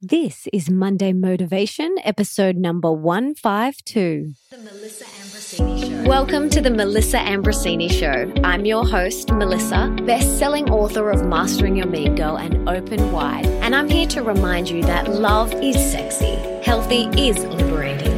This is Monday Motivation, episode number 152. The Melissa Ambrosini Show. Welcome to the Melissa Ambrosini Show. I'm your host, Melissa, best selling author of Mastering Your Mean Girl and Open Wide. And I'm here to remind you that love is sexy, healthy is liberating,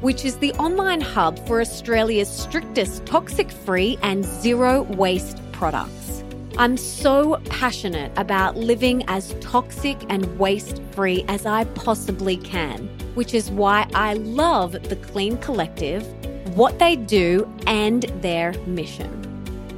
which is the online hub for Australia's strictest toxic free and zero waste products. I'm so passionate about living as toxic and waste free as I possibly can, which is why I love The Clean Collective, what they do, and their mission.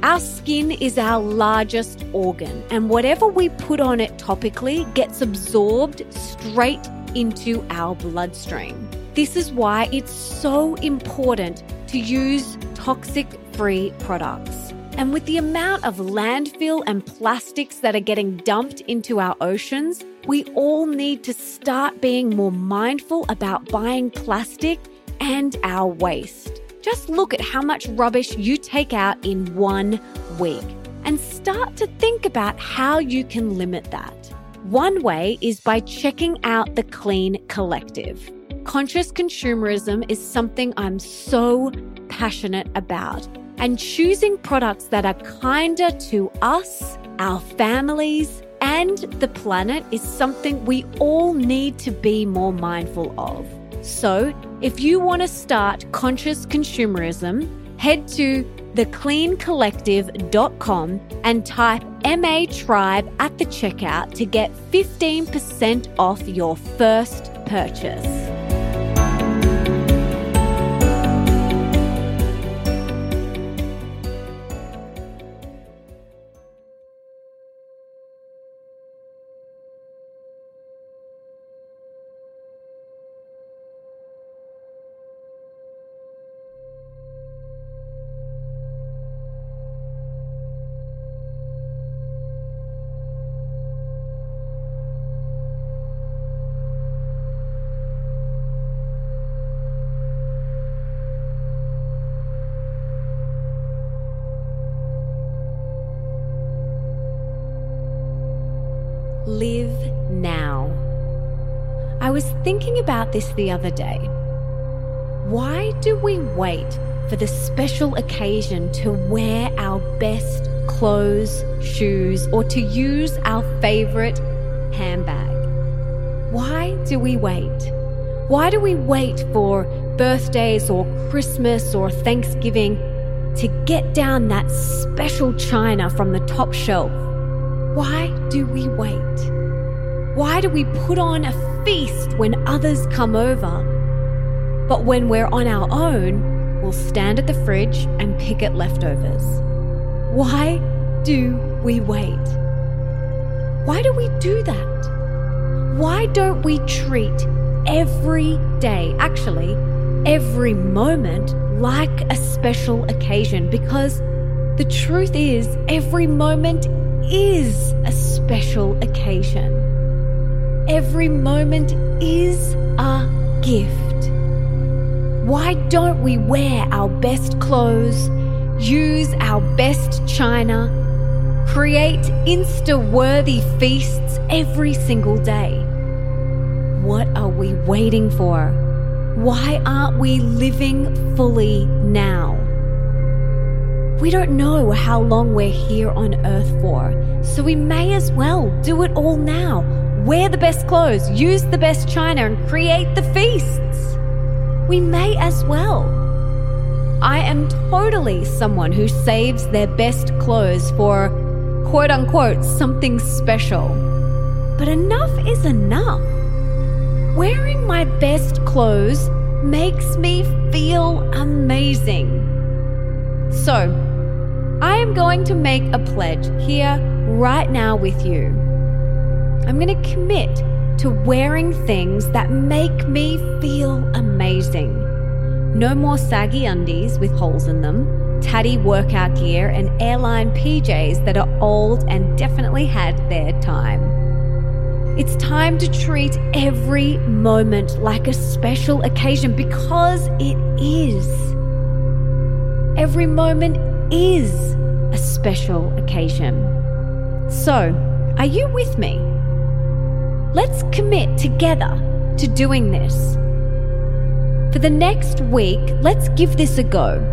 Our skin is our largest organ, and whatever we put on it topically gets absorbed straight into our bloodstream. This is why it's so important to use toxic free products. And with the amount of landfill and plastics that are getting dumped into our oceans, we all need to start being more mindful about buying plastic and our waste. Just look at how much rubbish you take out in one week and start to think about how you can limit that. One way is by checking out the Clean Collective. Conscious consumerism is something I'm so passionate about, and choosing products that are kinder to us, our families, and the planet is something we all need to be more mindful of. So, if you want to start conscious consumerism, head to thecleancollective.com and type MA Tribe at the checkout to get 15% off your first purchase. Live now. I was thinking about this the other day. Why do we wait for the special occasion to wear our best clothes, shoes, or to use our favorite handbag? Why do we wait? Why do we wait for birthdays or Christmas or Thanksgiving to get down that special china from the top shelf? Why do we wait? Why do we put on a feast when others come over? But when we're on our own, we'll stand at the fridge and pick at leftovers. Why do we wait? Why do we do that? Why don't we treat every day, actually, every moment, like a special occasion? Because the truth is, every moment is a special occasion. Every moment is a gift. Why don't we wear our best clothes, use our best china, create Insta worthy feasts every single day? What are we waiting for? Why aren't we living fully now? We don't know how long we're here on earth for, so we may as well do it all now. Wear the best clothes, use the best china, and create the feasts. We may as well. I am totally someone who saves their best clothes for quote unquote something special. But enough is enough. Wearing my best clothes makes me feel amazing. So, I am going to make a pledge here right now with you. I'm going to commit to wearing things that make me feel amazing. No more saggy undies with holes in them, tatty workout gear, and airline PJs that are old and definitely had their time. It's time to treat every moment like a special occasion because it is. Every moment is special occasion. So, are you with me? Let's commit together to doing this. For the next week, let's give this a go.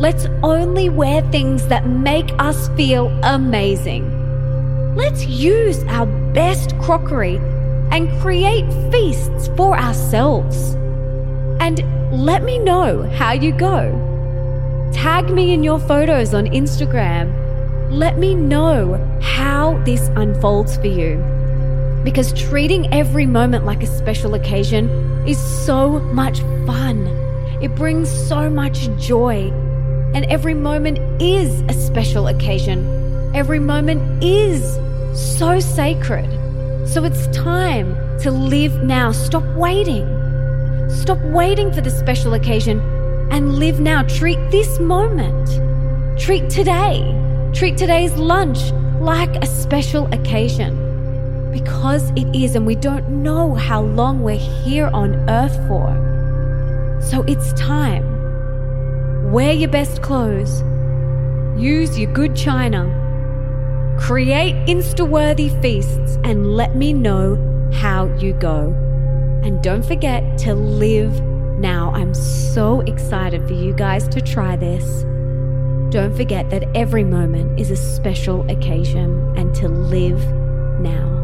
Let's only wear things that make us feel amazing. Let's use our best crockery and create feasts for ourselves. And let me know how you go. Tag me in your photos on Instagram. Let me know how this unfolds for you. Because treating every moment like a special occasion is so much fun. It brings so much joy. And every moment is a special occasion. Every moment is so sacred. So it's time to live now. Stop waiting. Stop waiting for the special occasion and live now. Treat this moment. Treat today. Treat today's lunch like a special occasion. Because it is, and we don't know how long we're here on earth for. So it's time. Wear your best clothes. Use your good china Create Insta worthy feasts and let me know how you go. And don't forget to live now. I'm so excited for you guys to try this. Don't forget that every moment is a special occasion and to live now.